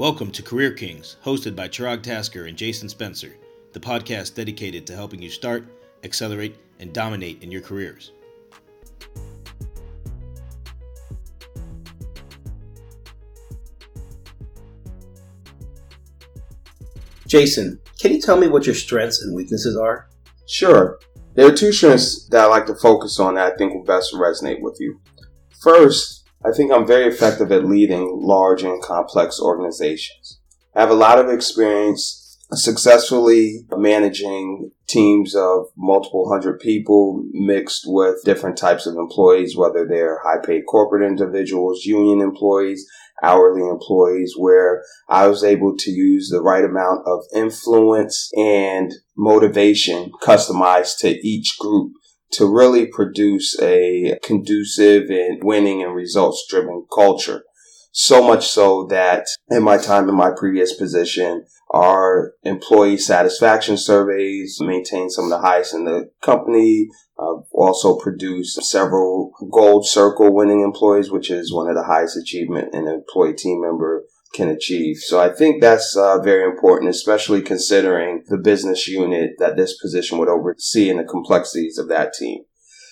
Welcome to Career Kings, hosted by Chirag Tasker and Jason Spencer, the podcast dedicated to helping you start, accelerate, and dominate in your careers. Jason, can you tell me what your strengths and weaknesses are? Sure. There are two strengths that I like to focus on that I think will best resonate with you. First, I think I'm very effective at leading large and complex organizations. I have a lot of experience successfully managing teams of multiple hundred people mixed with different types of employees, whether they're high paid corporate individuals, union employees, hourly employees, where I was able to use the right amount of influence and motivation customized to each group to really produce a conducive and winning and results driven culture. So much so that in my time in my previous position, our employee satisfaction surveys maintain some of the highest in the company. I've also produced several gold circle winning employees, which is one of the highest achievement in an employee team member can achieve. So I think that's uh, very important, especially considering the business unit that this position would oversee and the complexities of that team.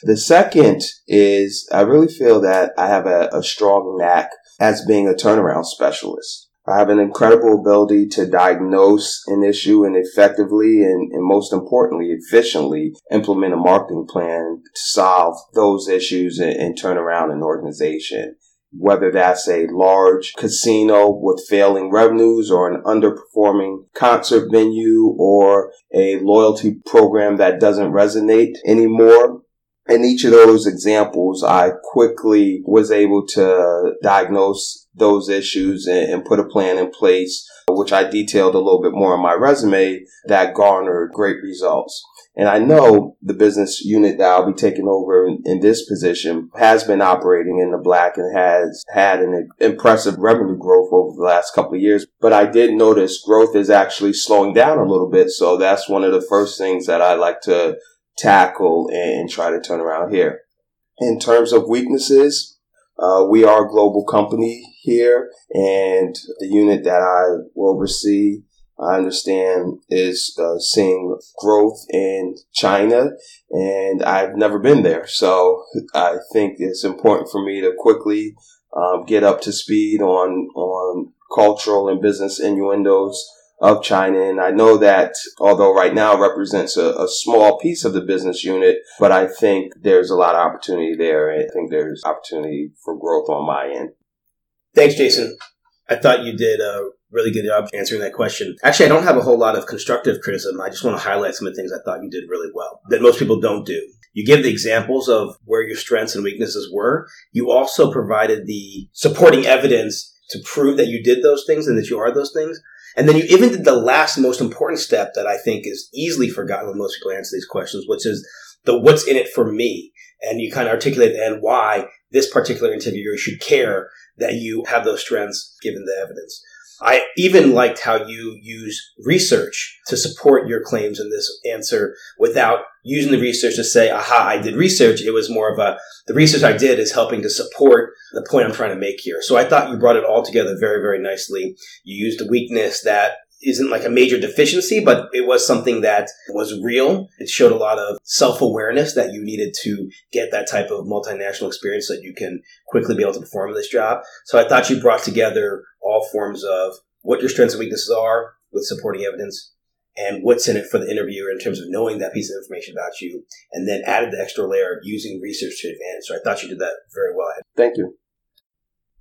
The second is I really feel that I have a, a strong knack as being a turnaround specialist. I have an incredible ability to diagnose an issue and effectively and, and, most importantly, efficiently implement a marketing plan to solve those issues and, and turn around an organization. Whether that's a large casino with failing revenues or an underperforming concert venue or a loyalty program that doesn't resonate anymore, in each of those examples, I quickly was able to diagnose those issues and, put a plan in place, which I detailed a little bit more in my resume that garnered great results. And I know the business unit that I'll be taking over in, in this position has been operating in the black and has had an impressive revenue growth over the last couple of years. But I did notice growth is actually slowing down a little bit. So that's one of the first things that I like to tackle and try to turn around here. In terms of weaknesses, uh, we are a global company here, and the unit that I will oversee, I understand, is uh, seeing growth in China, and I've never been there. So I think it's important for me to quickly um, get up to speed on on cultural and business innuendos of China. And I know that although right now represents a, a, small piece of the business unit, but I think there's a lot of opportunity there. And I think there's opportunity for growth on my end. Thanks, Jason. I thought you did a really good job answering that question. Actually, I don't have a whole lot of constructive criticism. I just want to highlight some of the things I thought you did really well that most people don't do. You give the examples of where your strengths and weaknesses were. You also provided the supporting evidence to prove that you did those things and that you are those things. And then you even did the last most important step that I think is easily forgotten when most people answer these questions, which is the what's in it for me. And you kind of articulate and why this particular interviewer should care that you have those strengths given the evidence. I even liked how you use research to support your claims in this answer without using the research to say, aha, I did research. It was more of a, the research I did is helping to support the point I'm trying to make here. So I thought you brought it all together very, very nicely. You used a weakness that isn't like a major deficiency, but it was something that was real. It showed a lot of self awareness that you needed to get that type of multinational experience so that you can quickly be able to perform in this job. So I thought you brought together all forms of what your strengths and weaknesses are with supporting evidence and what's in it for the interviewer in terms of knowing that piece of information about you, and then added the extra layer of using research to advantage. So I thought you did that very well. Thank you.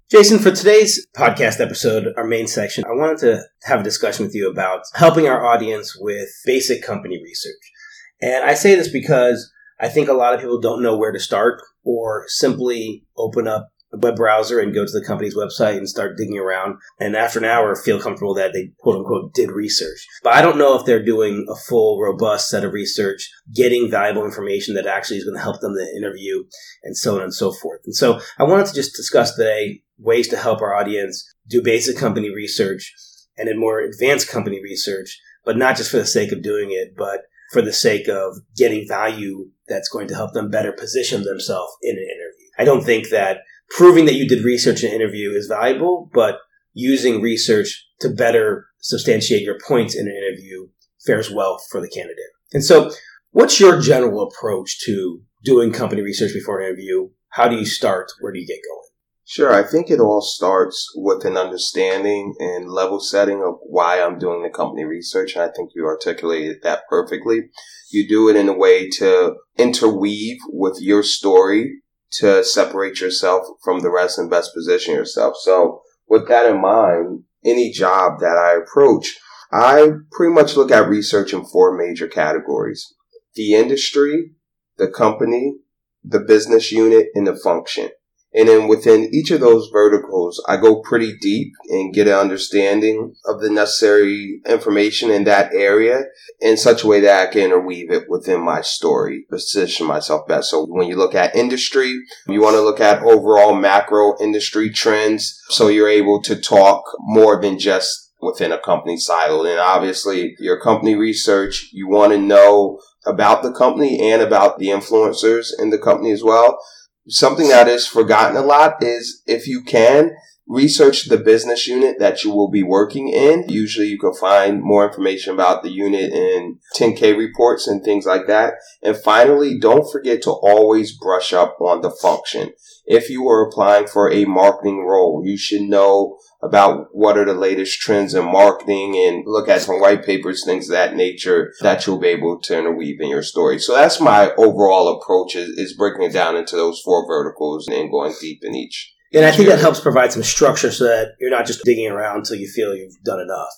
Jason, for today's podcast episode, our main section, I wanted to have a discussion with you about helping our audience with basic company research. And I say this because I think a lot of people don't know where to start or simply open up a web browser and go to the company's website and start digging around. And after an hour, feel comfortable that they quote unquote did research. But I don't know if they're doing a full, robust set of research, getting valuable information that actually is going to help them in the interview and so on and so forth. And so I wanted to just discuss today ways to help our audience do basic company research and then more advanced company research, but not just for the sake of doing it, but for the sake of getting value that's going to help them better position themselves in an interview. I don't think that proving that you did research in an interview is valuable, but using research to better substantiate your points in an interview fares well for the candidate. And so, what's your general approach to doing company research before an interview? How do you start? Where do you get going? Sure. I think it all starts with an understanding and level setting of why I'm doing the company research. And I think you articulated that perfectly. You do it in a way to interweave with your story to separate yourself from the rest and best position yourself. So with that in mind, any job that I approach, I pretty much look at research in four major categories. The industry, the company, the business unit, and the function. And then within each of those verticals, I go pretty deep and get an understanding of the necessary information in that area in such a way that I can interweave it within my story, position myself best. So when you look at industry, you want to look at overall macro industry trends. So you're able to talk more than just within a company silo. And obviously your company research, you want to know about the company and about the influencers in the company as well something that is forgotten a lot is if you can research the business unit that you will be working in. Usually you can find more information about the unit in 10K reports and things like that. And finally, don't forget to always brush up on the function. If you are applying for a marketing role, you should know about what are the latest trends in marketing and look at some white papers, things of that nature that you'll be able to interweave in your story. So that's my overall approach is, is breaking it down into those four verticals and going deep in each. And I think that helps provide some structure so that you're not just digging around until you feel you've done enough.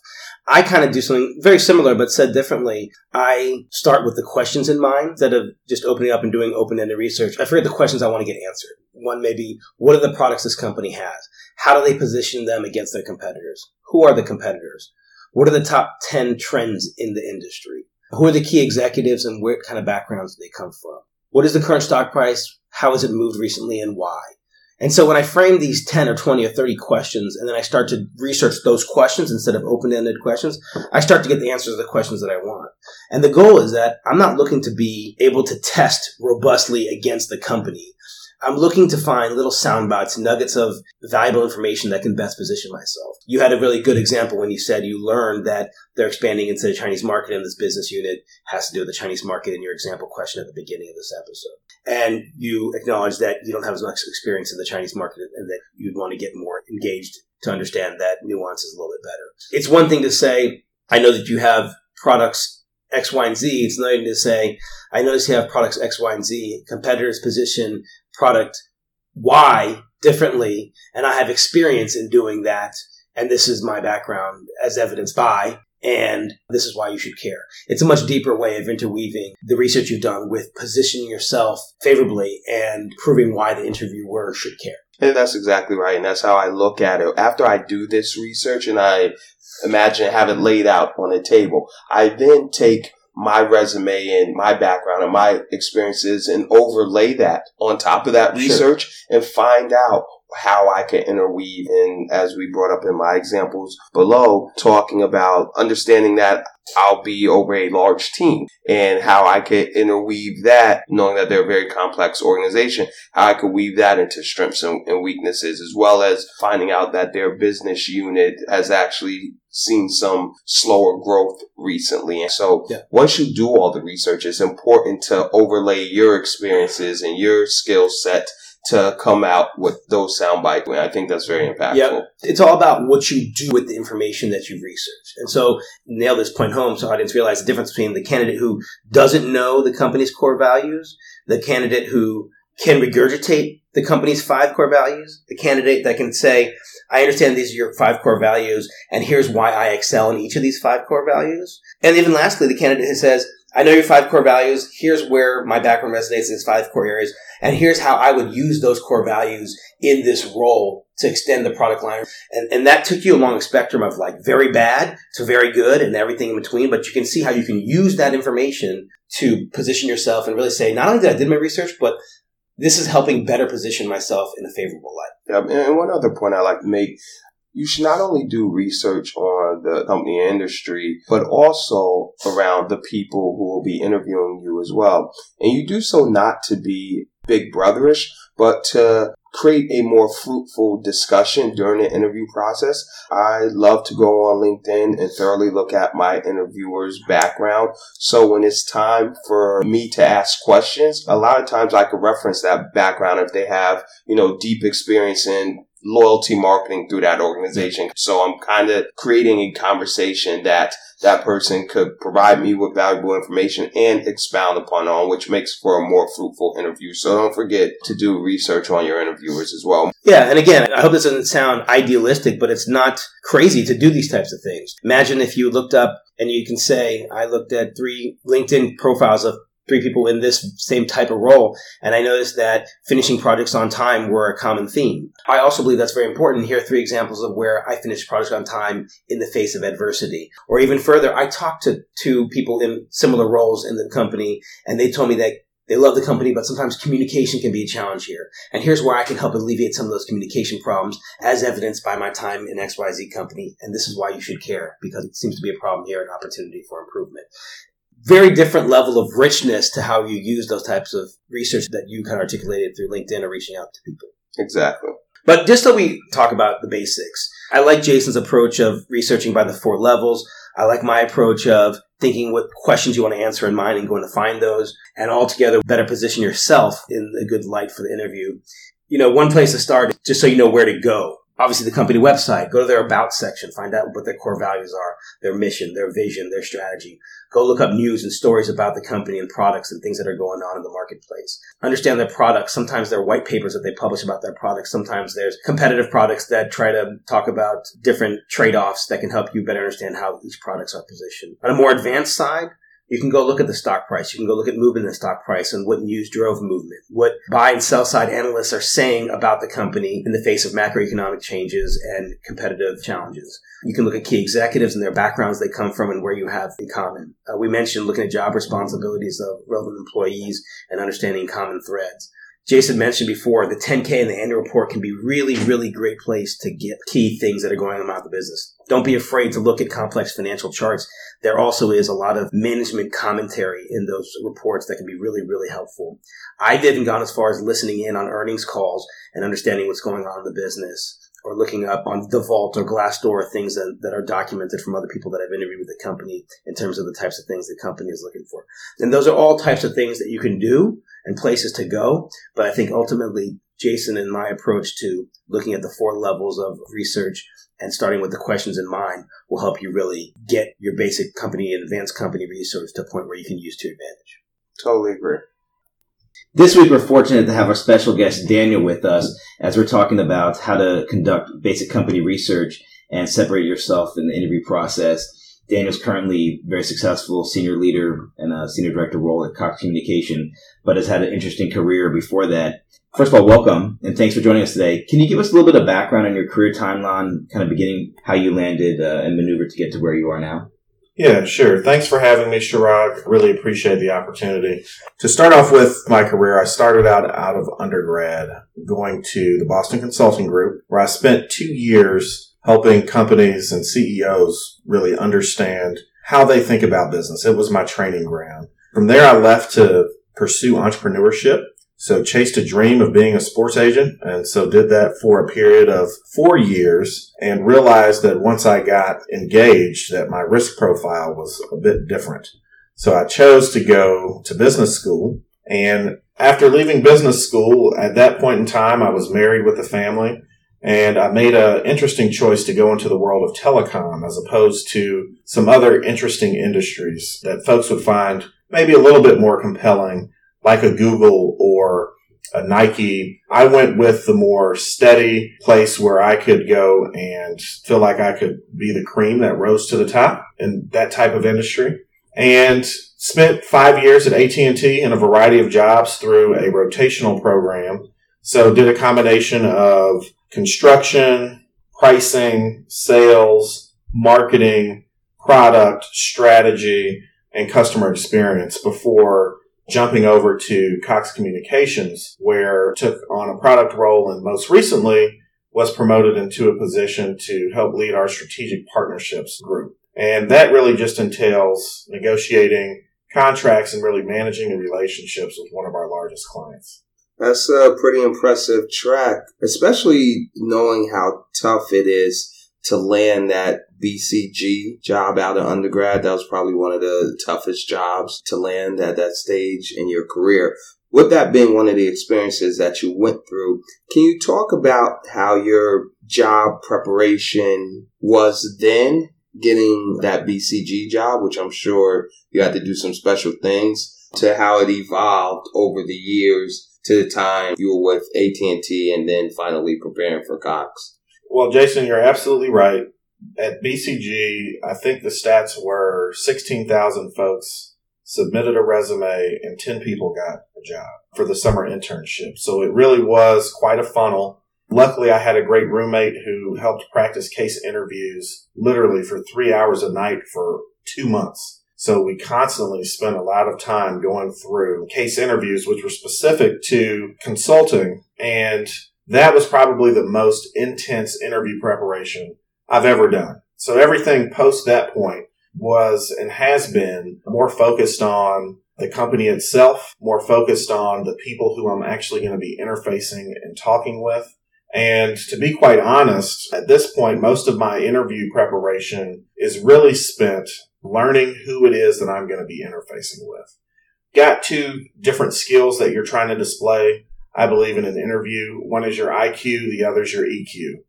I kind of do something very similar, but said differently. I start with the questions in mind instead of just opening up and doing open-ended research. I forget the questions I want to get answered. One may be, what are the products this company has? How do they position them against their competitors? Who are the competitors? What are the top 10 trends in the industry? Who are the key executives and what kind of backgrounds do they come from? What is the current stock price? How has it moved recently and why? And so when I frame these 10 or 20 or 30 questions and then I start to research those questions instead of open-ended questions, I start to get the answers to the questions that I want. And the goal is that I'm not looking to be able to test robustly against the company. I'm looking to find little sound bites, nuggets of valuable information that can best position myself. You had a really good example when you said you learned that they're expanding into the Chinese market and this business unit has to do with the Chinese market in your example question at the beginning of this episode. And you acknowledge that you don't have as much experience in the Chinese market and that you'd want to get more engaged to understand that nuance is a little bit better. It's one thing to say, I know that you have products X, Y, and Z. It's another thing to say, I notice you have products X, Y, and Z. Competitors position product Y differently, and I have experience in doing that. And this is my background as evidenced by, and this is why you should care. It's a much deeper way of interweaving the research you've done with positioning yourself favorably and proving why the interviewer should care. And that's exactly right. And that's how I look at it. After I do this research and I imagine have it laid out on a table, I then take my resume and my background and my experiences and overlay that on top of that research sure. and find out how I can interweave in, as we brought up in my examples below, talking about understanding that I'll be over a large team and how I could interweave that, knowing that they're a very complex organization, how I could weave that into strengths and, and weaknesses, as well as finding out that their business unit has actually seen some slower growth recently. And so yeah. once you do all the research, it's important to overlay your experiences and your skill set to come out with those sound bites. I think that's very impactful. Yeah. It's all about what you do with the information that you've researched. And so nail this point home so audience realize the difference between the candidate who doesn't know the company's core values, the candidate who can regurgitate the company's five core values, the candidate that can say, I understand these are your five core values, and here's why I excel in each of these five core values. And even lastly, the candidate who says, I know your five core values. Here's where my background resonates in these five core areas. And here's how I would use those core values in this role to extend the product line. And, and that took you along a spectrum of like very bad to very good and everything in between. But you can see how you can use that information to position yourself and really say, not only did I did my research, but this is helping better position myself in a favorable light. Yeah, and one other point I like to make you should not only do research on the company industry, but also around the people who will be interviewing you as well. And you do so not to be big brotherish, but to create a more fruitful discussion during the interview process. I love to go on LinkedIn and thoroughly look at my interviewer's background. So when it's time for me to ask questions, a lot of times I could reference that background if they have, you know, deep experience in loyalty marketing through that organization. So I'm kind of creating a conversation that that person could provide me with valuable information and expound upon on, which makes for a more fruitful interview. So don't forget to do research on your interviewers as well. Yeah, and again, I hope this doesn't sound idealistic, but it's not crazy to do these types of things. Imagine if you looked up and you can say, I looked at three LinkedIn profiles of three people in this same type of role. And I noticed that finishing projects on time were a common theme. I also believe that's very important. Here are three examples of where I finished projects on time in the face of adversity. Or even further, I talked to two people in similar roles in the company and they told me that they love the company, but sometimes communication can be a challenge here. And here's where I can help alleviate some of those communication problems as evidenced by my time in XYZ company. And this is why you should care because it seems to be a problem here, an opportunity for improvement very different level of richness to how you use those types of research that you kind of articulated through LinkedIn or reaching out to people. Exactly. But just so we talk about the basics, I like Jason's approach of researching by the four levels. I like my approach of thinking what questions you want to answer in mind and going to find those and altogether better position yourself in a good light for the interview. You know, one place to start, just so you know where to go obviously the company website. Go to their about section, find out what their core values are, their mission, their vision, their strategy. Go look up news and stories about the company and products and things that are going on in the marketplace. Understand their products. Sometimes there are white papers that they publish about their products. Sometimes there's competitive products that try to talk about different trade-offs that can help you better understand how each products are positioned. On a more advanced side, you can go look at the stock price. You can go look at movement in the stock price and what news drove movement, what buy and sell side analysts are saying about the company in the face of macroeconomic changes and competitive challenges. You can look at key executives and their backgrounds they come from and where you have in common. Uh, we mentioned looking at job responsibilities of relevant employees and understanding common threads. Jason mentioned before, the 10K and the annual report can be really, really great place to get key things that are going on about the business. Don't be afraid to look at complex financial charts. There also is a lot of management commentary in those reports that can be really, really helpful. I've even gone as far as listening in on earnings calls and understanding what's going on in the business or looking up on the vault or glassdoor things that, that are documented from other people that i've interviewed with the company in terms of the types of things the company is looking for. And those are all types of things that you can do and places to go. But i think ultimately jason and my approach to looking at the four levels of research and starting with the questions in mind will help you really get your basic company and advanced company research to a point where you can use to your advantage. Totally agree this week, we're fortunate to have our special guest, Daniel, with us as we're talking about how to conduct basic company research and separate yourself in the interview process. Daniel's currently very successful senior leader and a senior director role at Cox Communication, but has had an interesting career before that. First of all, welcome and thanks for joining us today. Can you give us a little bit of background on your career timeline, kind of beginning how you landed uh, and maneuvered to get to where you are now? Yeah, sure. Thanks for having me, Chirag. Really appreciate the opportunity. To start off with my career, I started out out of undergrad going to the Boston Consulting Group, where I spent two years helping companies and CEOs really understand how they think about business. It was my training ground. From there, I left to pursue entrepreneurship so chased a dream of being a sports agent and so did that for a period of four years and realized that once I got engaged that my risk profile was a bit different. So I chose to go to business school and after leaving business school at that point in time, I was married with a family and I made an interesting choice to go into the world of telecom as opposed to some other interesting industries that folks would find maybe a little bit more compelling like a Google or a Nike. I went with the more steady place where I could go and feel like I could be the cream that rose to the top in that type of industry. And spent five years at AT&T in a variety of jobs through a rotational program. So did a combination of construction, pricing, sales, marketing, product, strategy, and customer experience before jumping over to Cox Communications, where took on a product role and most recently was promoted into a position to help lead our strategic partnerships group. And that really just entails negotiating contracts and really managing the relationships with one of our largest clients. That's a pretty impressive track, especially knowing how tough it is to land that BCG job out of undergrad. That was probably one of the toughest jobs to land at that stage in your career. With that being one of the experiences that you went through, can you talk about how your job preparation was then getting that BCG job, which I'm sure you had to do some special things, to how it evolved over the years to the time you were with AT&T and then finally preparing for Cox? Well, Jason, you're absolutely right. At BCG, I think the stats were 16,000 folks submitted a resume and 10 people got a job for the summer internship. So it really was quite a funnel. Luckily, I had a great roommate who helped practice case interviews literally for three hours a night for two months. So we constantly spent a lot of time going through case interviews, which were specific to consulting. And that was probably the most intense interview preparation I've ever done. So everything post that point was and has been more focused on the company itself, more focused on the people who I'm actually going to be interfacing and talking with. And to be quite honest, at this point, most of my interview preparation is really spent learning who it is that I'm going to be interfacing with. Got two different skills that you're trying to display. I believe in an interview. One is your IQ, the other is your EQ.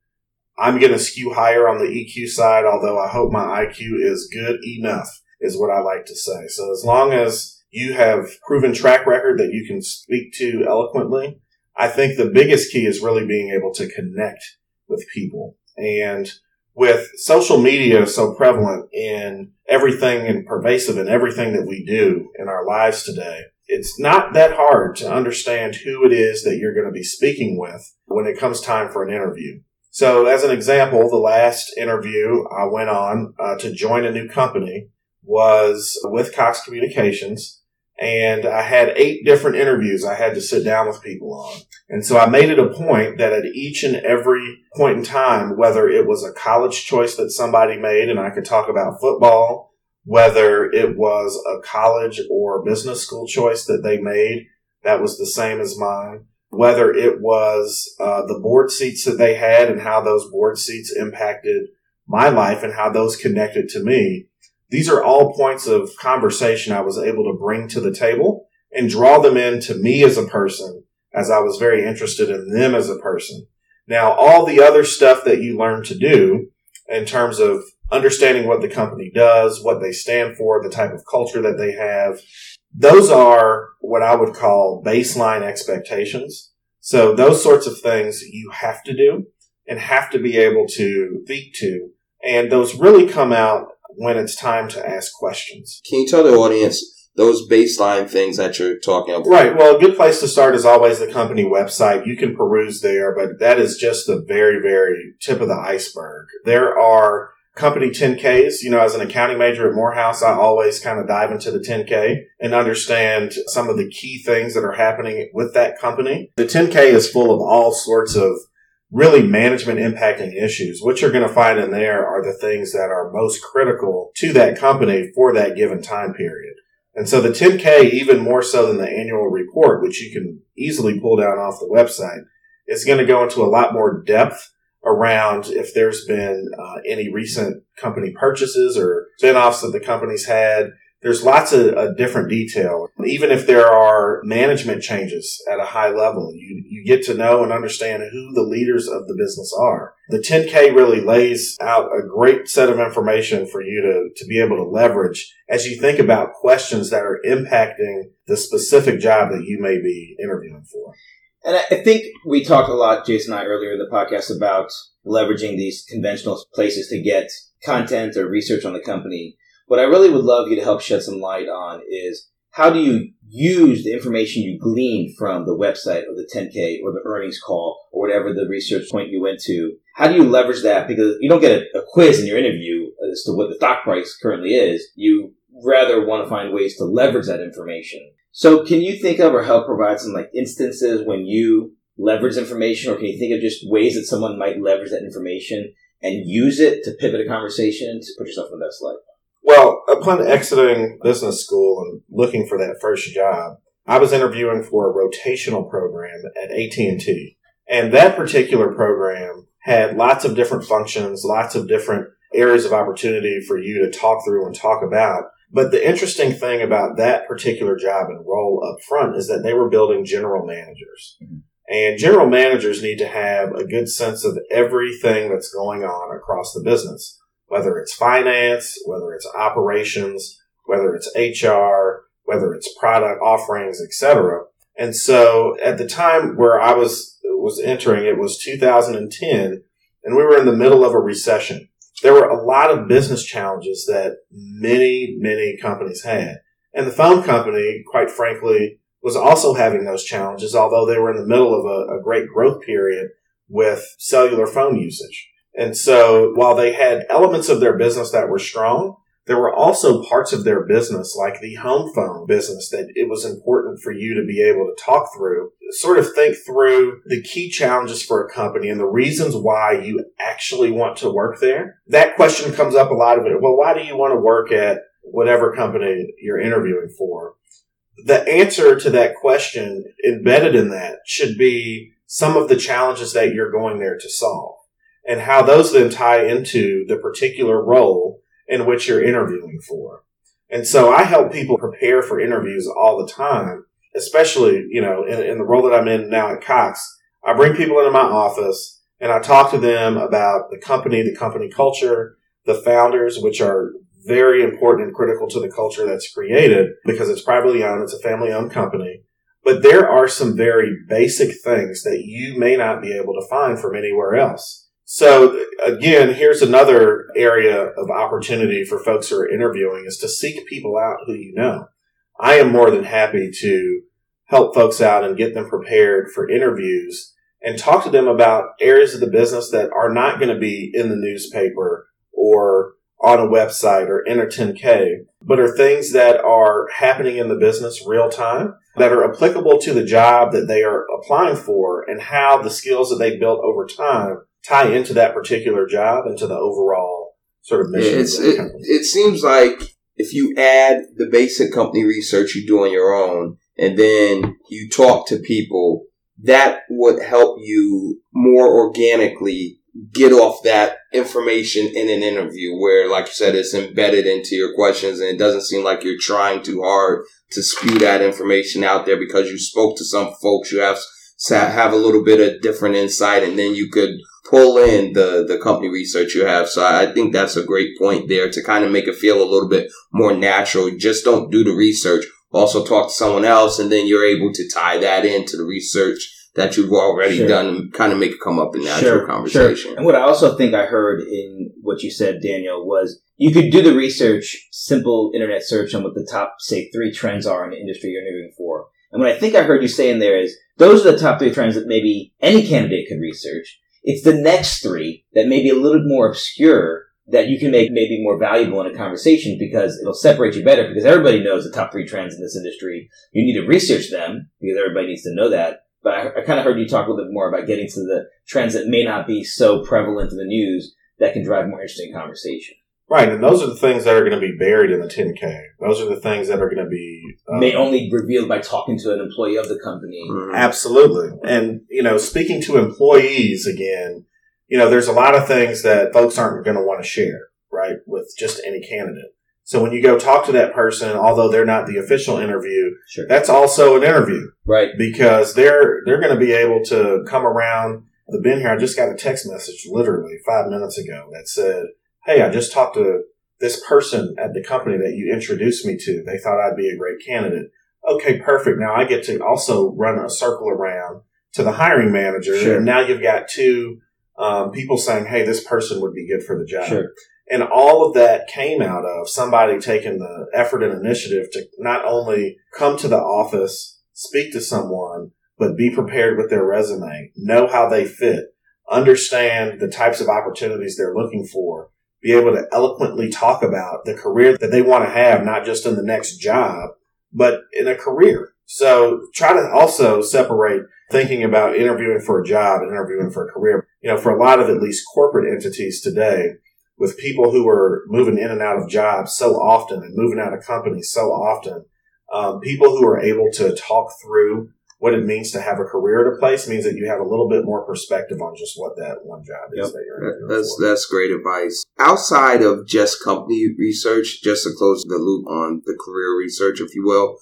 I'm going to skew higher on the EQ side, although I hope my IQ is good enough, is what I like to say. So as long as you have proven track record that you can speak to eloquently, I think the biggest key is really being able to connect with people. And with social media so prevalent in everything and pervasive in everything that we do in our lives today, it's not that hard to understand who it is that you're going to be speaking with when it comes time for an interview. So, as an example, the last interview I went on uh, to join a new company was with Cox Communications, and I had eight different interviews I had to sit down with people on. And so I made it a point that at each and every point in time, whether it was a college choice that somebody made, and I could talk about football, whether it was a college or business school choice that they made, that was the same as mine whether it was uh, the board seats that they had and how those board seats impacted my life and how those connected to me. These are all points of conversation I was able to bring to the table and draw them into me as a person as I was very interested in them as a person. Now, all the other stuff that you learn to do in terms of understanding what the company does, what they stand for, the type of culture that they have, those are what I would call baseline expectations. So those sorts of things you have to do and have to be able to speak to. And those really come out when it's time to ask questions. Can you tell the audience those baseline things that you're talking about? Right. Well, a good place to start is always the company website. You can peruse there, but that is just the very, very tip of the iceberg. There are company 10Ks. You know, as an accounting major at Morehouse, I always kind of dive into the 10K and understand some of the key things that are happening with that company. The 10K is full of all sorts of really management impacting issues. What you're going to find in there are the things that are most critical to that company for that given time period. And so the 10K, even more so than the annual report, which you can easily pull down off the website, is going to go into a lot more depth around if there's been uh, any recent company purchases or spinoffs that the company's had. There's lots of, of different detail. Even if there are management changes at a high level, you, you get to know and understand who the leaders of the business are. The 10K really lays out a great set of information for you to, to be able to leverage as you think about questions that are impacting the specific job that you may be interviewing for. And I think we talked a lot, Jason and I, earlier in the podcast about leveraging these conventional places to get content or research on the company. What I really would love you to help shed some light on is how do you use the information you glean from the website or the 10K or the earnings call or whatever the research point you went to? How do you leverage that? Because you don't get a, a quiz in your interview as to what the stock price currently is. You rather want to find ways to leverage that information. So can you think of or help provide some like instances when you leverage information or can you think of just ways that someone might leverage that information and use it to pivot a conversation to put yourself in the best light? Well, upon exiting business school and looking for that first job, I was interviewing for a rotational program at AT&T. And that particular program had lots of different functions, lots of different areas of opportunity for you to talk through and talk about. But the interesting thing about that particular job and role up front is that they were building general managers. Mm-hmm. And general managers need to have a good sense of everything that's going on across the business, whether it's finance, whether it's operations, whether it's HR, whether it's product offerings, etc. And so at the time where I was was entering, it was 2010, and we were in the middle of a recession. There were a lot of business challenges that many, many companies had. And the phone company, quite frankly, was also having those challenges, although they were in the middle of a, a great growth period with cellular phone usage. And so while they had elements of their business that were strong, there were also parts of their business, like the home phone business, that it was important for you to be able to talk through, sort of think through the key challenges for a company and the reasons why you actually want to work there. That question comes up a lot of it. Well, why do you want to work at whatever company you're interviewing for? The answer to that question embedded in that should be some of the challenges that you're going there to solve and how those then tie into the particular role in which you're interviewing for. And so I help people prepare for interviews all the time, especially, you know, in, in, the role that I'm in now at Cox. I bring people into my office and I talk to them about the company, the company culture, the founders, which are very important and critical to the culture that's created because it's privately owned. It's a family owned company. But there are some very basic things that you may not be able to find from anywhere else. So again, here's another area of opportunity for folks who are interviewing is to seek people out who you know. I am more than happy to help folks out and get them prepared for interviews and talk to them about areas of the business that are not going to be in the newspaper or on a website or in a 10K, but are things that are happening in the business real time that are applicable to the job that they are applying for and how the skills that they built over time tie into that particular job and to the overall sort of mission. It's, it, it seems like if you add the basic company research you do on your own and then you talk to people, that would help you more organically get off that information in an interview where, like you said, it's embedded into your questions and it doesn't seem like you're trying too hard to spew that information out there because you spoke to some folks, you have have a little bit of different insight and then you could pull in the, the company research you have. So I think that's a great point there to kind of make it feel a little bit more natural. Just don't do the research. Also talk to someone else and then you're able to tie that into the research that you've already sure. done and kind of make it come up in natural sure, conversation. Sure. And what I also think I heard in what you said, Daniel, was you could do the research, simple internet search on what the top, say, three trends are in the industry you're interviewing for. And what I think I heard you say in there is those are the top three trends that maybe any candidate could research. It's the next three that may be a little bit more obscure that you can make maybe more valuable in a conversation because it'll separate you better because everybody knows the top three trends in this industry. You need to research them because everybody needs to know that. But I, I kind of heard you talk a little bit more about getting to the trends that may not be so prevalent in the news that can drive more interesting conversation. Right, and those are the things that are going to be buried in the 10K. Those are the things that are going to be may only revealed by talking to an employee of the company. Mm-hmm. Absolutely, and you know, speaking to employees again, you know, there's a lot of things that folks aren't going to want to share, right, with just any candidate. So when you go talk to that person, although they're not the official interview, sure. that's also an interview, right? Because they're they're going to be able to come around the bin here. I just got a text message literally five minutes ago that said hey, I just talked to this person at the company that you introduced me to. They thought I'd be a great candidate. Okay, perfect. Now I get to also run a circle around to the hiring manager. Sure. And now you've got two um, people saying, hey, this person would be good for the job. Sure. And all of that came out of somebody taking the effort and initiative to not only come to the office, speak to someone, but be prepared with their resume, know how they fit, understand the types of opportunities they're looking for, be able to eloquently talk about the career that they want to have, not just in the next job, but in a career. So try to also separate thinking about interviewing for a job and interviewing for a career. You know, for a lot of at least corporate entities today, with people who are moving in and out of jobs so often and moving out of companies so often, Um, people who are able to talk through what it means to have a career at a place means that you have a little bit more perspective on just what that one job is yep. that you're That's for. that's great advice. Outside of just company research, just to close the loop on the career research, if you will,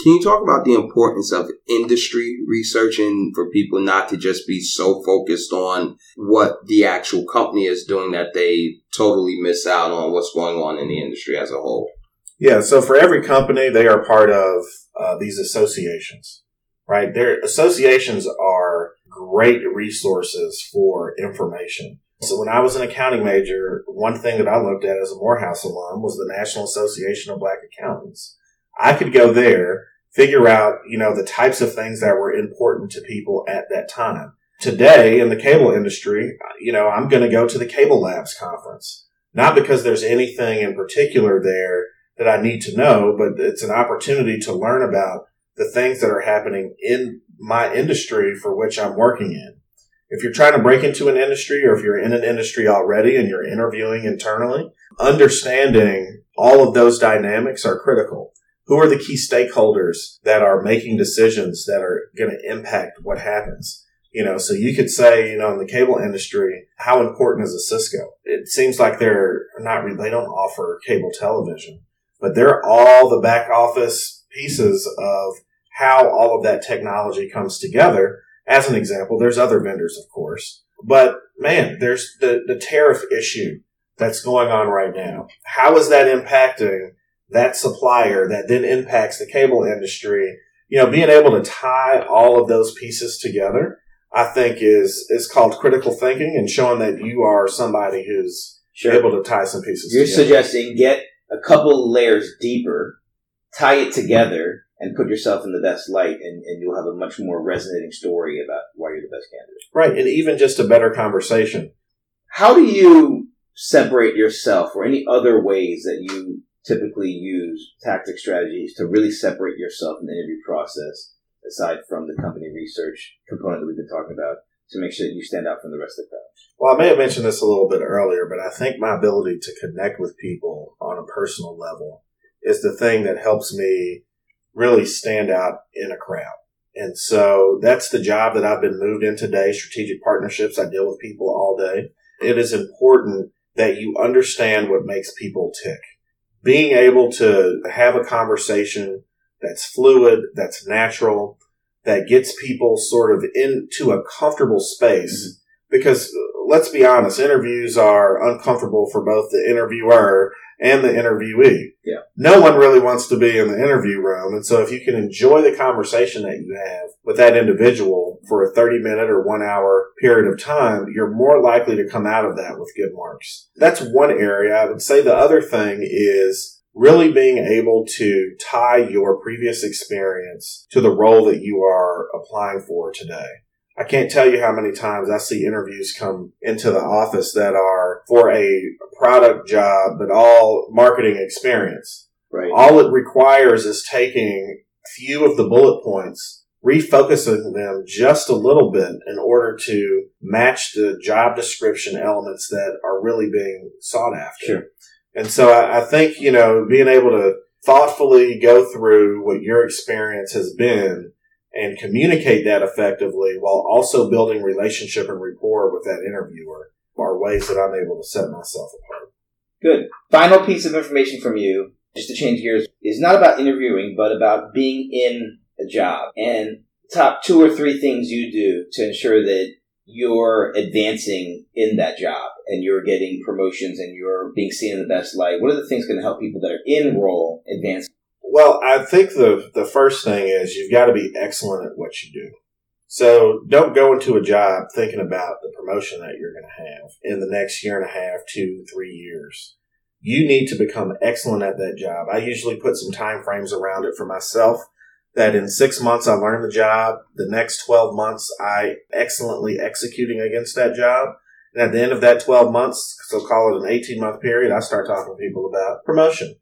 can you talk about the importance of industry research and for people not to just be so focused on what the actual company is doing that they totally miss out on what's going on in the industry as a whole? Yeah, so for every company, they are part of uh, these associations, right? Their associations are great resources for information. So when I was an accounting major, one thing that I looked at as a Morehouse alum was the National Association of Black Accountants I could go there, figure out, you know, the types of things that were important to people at that time. Today in the cable industry, you know, I'm going to go to the Cable Labs conference, not because there's anything in particular there that I need to know, but it's an opportunity to learn about the things that are happening in my industry for which I'm working in. If you're trying to break into an industry or if you're in an industry already and you're interviewing internally, understanding all of those dynamics are critical who are the key stakeholders that are making decisions that are going to impact what happens? You know, so you could say, you know, in the cable industry, how important is a Cisco? It seems like they're not, they don't offer cable television, but they're all the back office pieces of how all of that technology comes together. As an example, there's other vendors, of course, but man, there's the, the tariff issue that's going on right now. How is that impacting that supplier that then impacts the cable industry, you know, being able to tie all of those pieces together, I think is, is called critical thinking and showing that you are somebody who's sure. able to tie some pieces You're together. suggesting get a couple layers deeper, tie it together, and put yourself in the best light, and, and you'll have a much more resonating story about why you're the best candidate. Right. And even just a better conversation. How do you separate yourself or any other ways that you typically use tactic strategies to really separate yourself in the interview process, aside from the company research component that we've been talking about, to make sure that you stand out from the rest of the crowd? Well, I may have mentioned this a little bit earlier, but I think my ability to connect with people on a personal level is the thing that helps me really stand out in a crowd. And so that's the job that I've been moved in today, strategic partnerships. I deal with people all day. It is important that you understand what makes people tick being able to have a conversation that's fluid, that's natural, that gets people sort of into a comfortable space. Mm-hmm. Because uh, let's be honest, interviews are uncomfortable for both the interviewer and the interviewee. Yeah. No one really wants to be in the interview room. And so if you can enjoy the conversation that you have with that individual for a 30 minute or one hour period of time, you're more likely to come out of that with good marks. That's one area. I would say the other thing is really being able to tie your previous experience to the role that you are applying for today. I can't tell you how many times I see interviews come into the office that are for a product job, but all marketing experience. Right. All it requires is taking a few of the bullet points, refocusing them just a little bit in order to match the job description elements that are really being sought after. Sure. And so I, I think, you know, being able to thoughtfully go through what your experience has been and communicate that effectively while also building relationship and rapport with that interviewer are ways that I'm able to set myself apart. Good. Final piece of information from you, just to change gears, is not about interviewing, but about being in a job. And top two or three things you do to ensure that you're advancing in that job and you're getting promotions and you're being seen in the best light. What are the things going to help people that are in role advance well, I think the the first thing is you've got to be excellent at what you do. So don't go into a job thinking about the promotion that you're going to have in the next year and a half, two, three years. You need to become excellent at that job. I usually put some time frames around it for myself that in six months I learn the job. The next 12 months I excellently executing against that job. And at the end of that 12 months, so call it an 18 month period, I start talking to people about promotion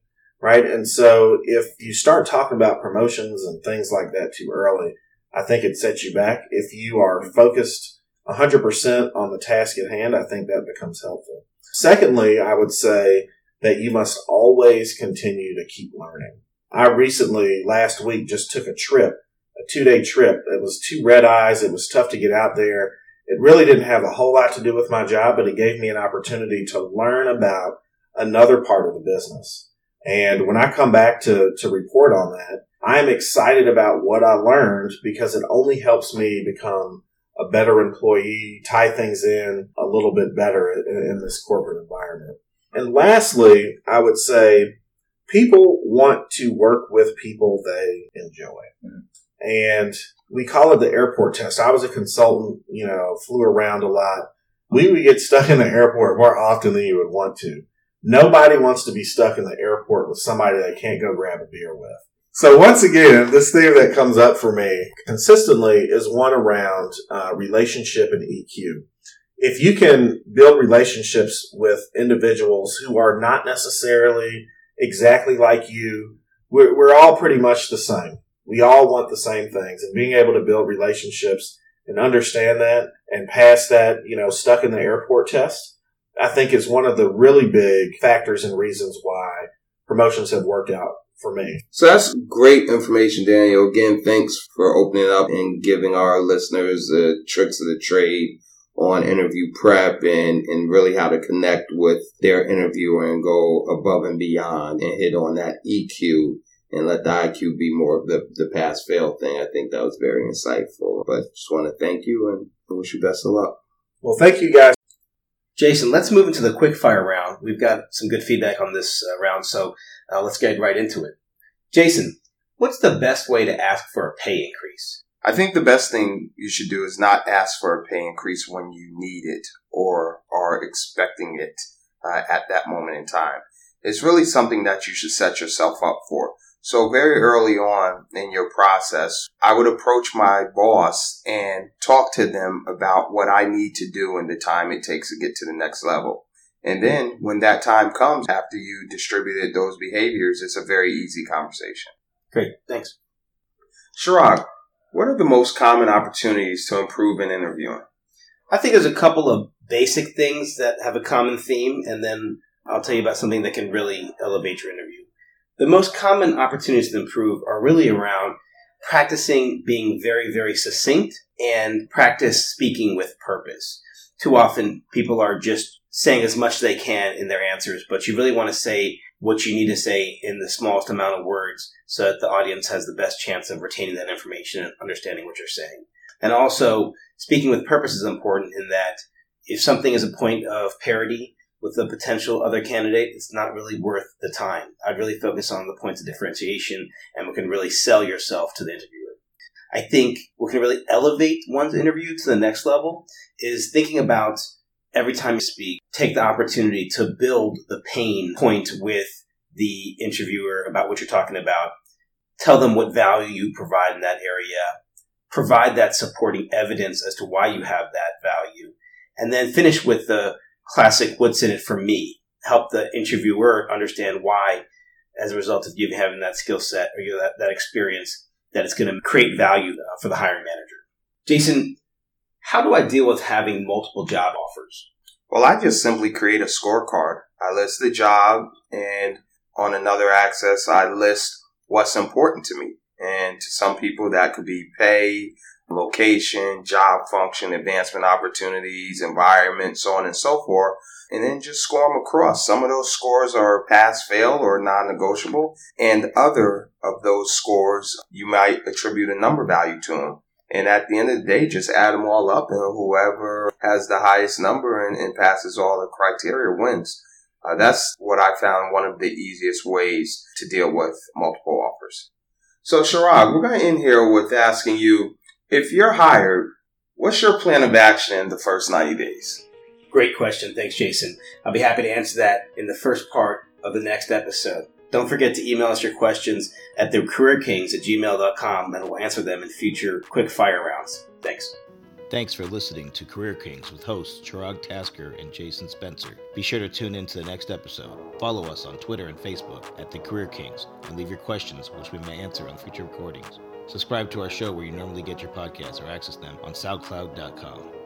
right? And so if you start talking about promotions and things like that too early, I think it sets you back. If you are focused 100% on the task at hand, I think that becomes helpful. Secondly, I would say that you must always continue to keep learning. I recently, last week, just took a trip, a two day trip. It was two red eyes. It was tough to get out there. It really didn't have a whole lot to do with my job, but it gave me an opportunity to learn about another part of the business. And when I come back to, to report on that, I'm excited about what I learned because it only helps me become a better employee, tie things in a little bit better in, in this corporate environment. And lastly, I would say people want to work with people they enjoy. And we call it the airport test. I was a consultant, you know, flew around a lot. We would get stuck in the airport more often than you would want to. Nobody wants to be stuck in the airport with somebody they can't go grab a beer with. So once again, this theme that comes up for me consistently is one around uh, relationship and EQ. If you can build relationships with individuals who are not necessarily exactly like you, we're, we're all pretty much the same. We all want the same things and being able to build relationships and understand that and pass that, you know, stuck in the airport test, I think is one of the really big factors and reasons why promotions have worked out for me. So that's great information, Daniel. Again, thanks for opening up and giving our listeners the tricks of the trade on interview prep and, and really how to connect with their interviewer and go above and beyond and hit on that EQ and let the IQ be more of the, the pass fail thing. I think that was very insightful. But just want to thank you and wish you best of luck. Well, thank you guys. Jason, let's move into the quick fire round. We've got some good feedback on this uh, round, so uh, let's get right into it. Jason, what's the best way to ask for a pay increase? I think the best thing you should do is not ask for a pay increase when you need it or are expecting it uh, at that moment in time. It's really something that you should set yourself up for. So very early on in your process, I would approach my boss and talk to them about what I need to do and the time it takes to get to the next level. And then when that time comes after you distributed those behaviors, it's a very easy conversation. Great. Thanks. Chirag, what are the most common opportunities to improve in interviewing? I think there's a couple of basic things that have a common theme, and then I'll tell you about something that can really elevate your interview. The most common opportunities to improve are really around practicing being very, very succinct and practice speaking with purpose. Too often people are just saying as much as they can in their answers, but you really want to say what you need to say in the smallest amount of words so that the audience has the best chance of retaining that information and understanding what you're saying. And also, speaking with purpose is important in that if something is a point of parity, with a potential other candidate, it's not really worth the time. I'd really focus on the points of differentiation and what can really sell yourself to the interviewer. I think what can really elevate one's interview to the next level is thinking about every time you speak, take the opportunity to build the pain point with the interviewer about what you're talking about. Tell them what value you provide in that area. Provide that supporting evidence as to why you have that value. And then finish with the classic what's in it for me. Help the interviewer understand why, as a result of you having that skill set or you know, that, that experience, that it's going to create value uh, for the hiring manager. Jason, how do I deal with having multiple job offers? Well, I just simply create a scorecard. I list the job and on another axis, I list what's important to me. And to some people, that could be pay, location, job function, advancement opportunities, environment, so on and so forth, and then just score them across. Some of those scores are pass fail or non negotiable, and other of those scores you might attribute a number value to them. And at the end of the day, just add them all up, and whoever has the highest number and, and passes all the criteria wins. Uh, that's what I found one of the easiest ways to deal with multiple offers. So, Chirag, we're going to end here with asking you if you're hired, what's your plan of action in the first 90 days? Great question. Thanks, Jason. I'll be happy to answer that in the first part of the next episode. Don't forget to email us your questions at thecareerkings at gmail.com and we'll answer them in future quick fire rounds. Thanks. Thanks for listening to Career Kings with hosts Chirag Tasker and Jason Spencer. Be sure to tune in to the next episode. Follow us on Twitter and Facebook at The Career Kings and leave your questions, which we may answer on future recordings. Subscribe to our show where you normally get your podcasts or access them on SoundCloud.com.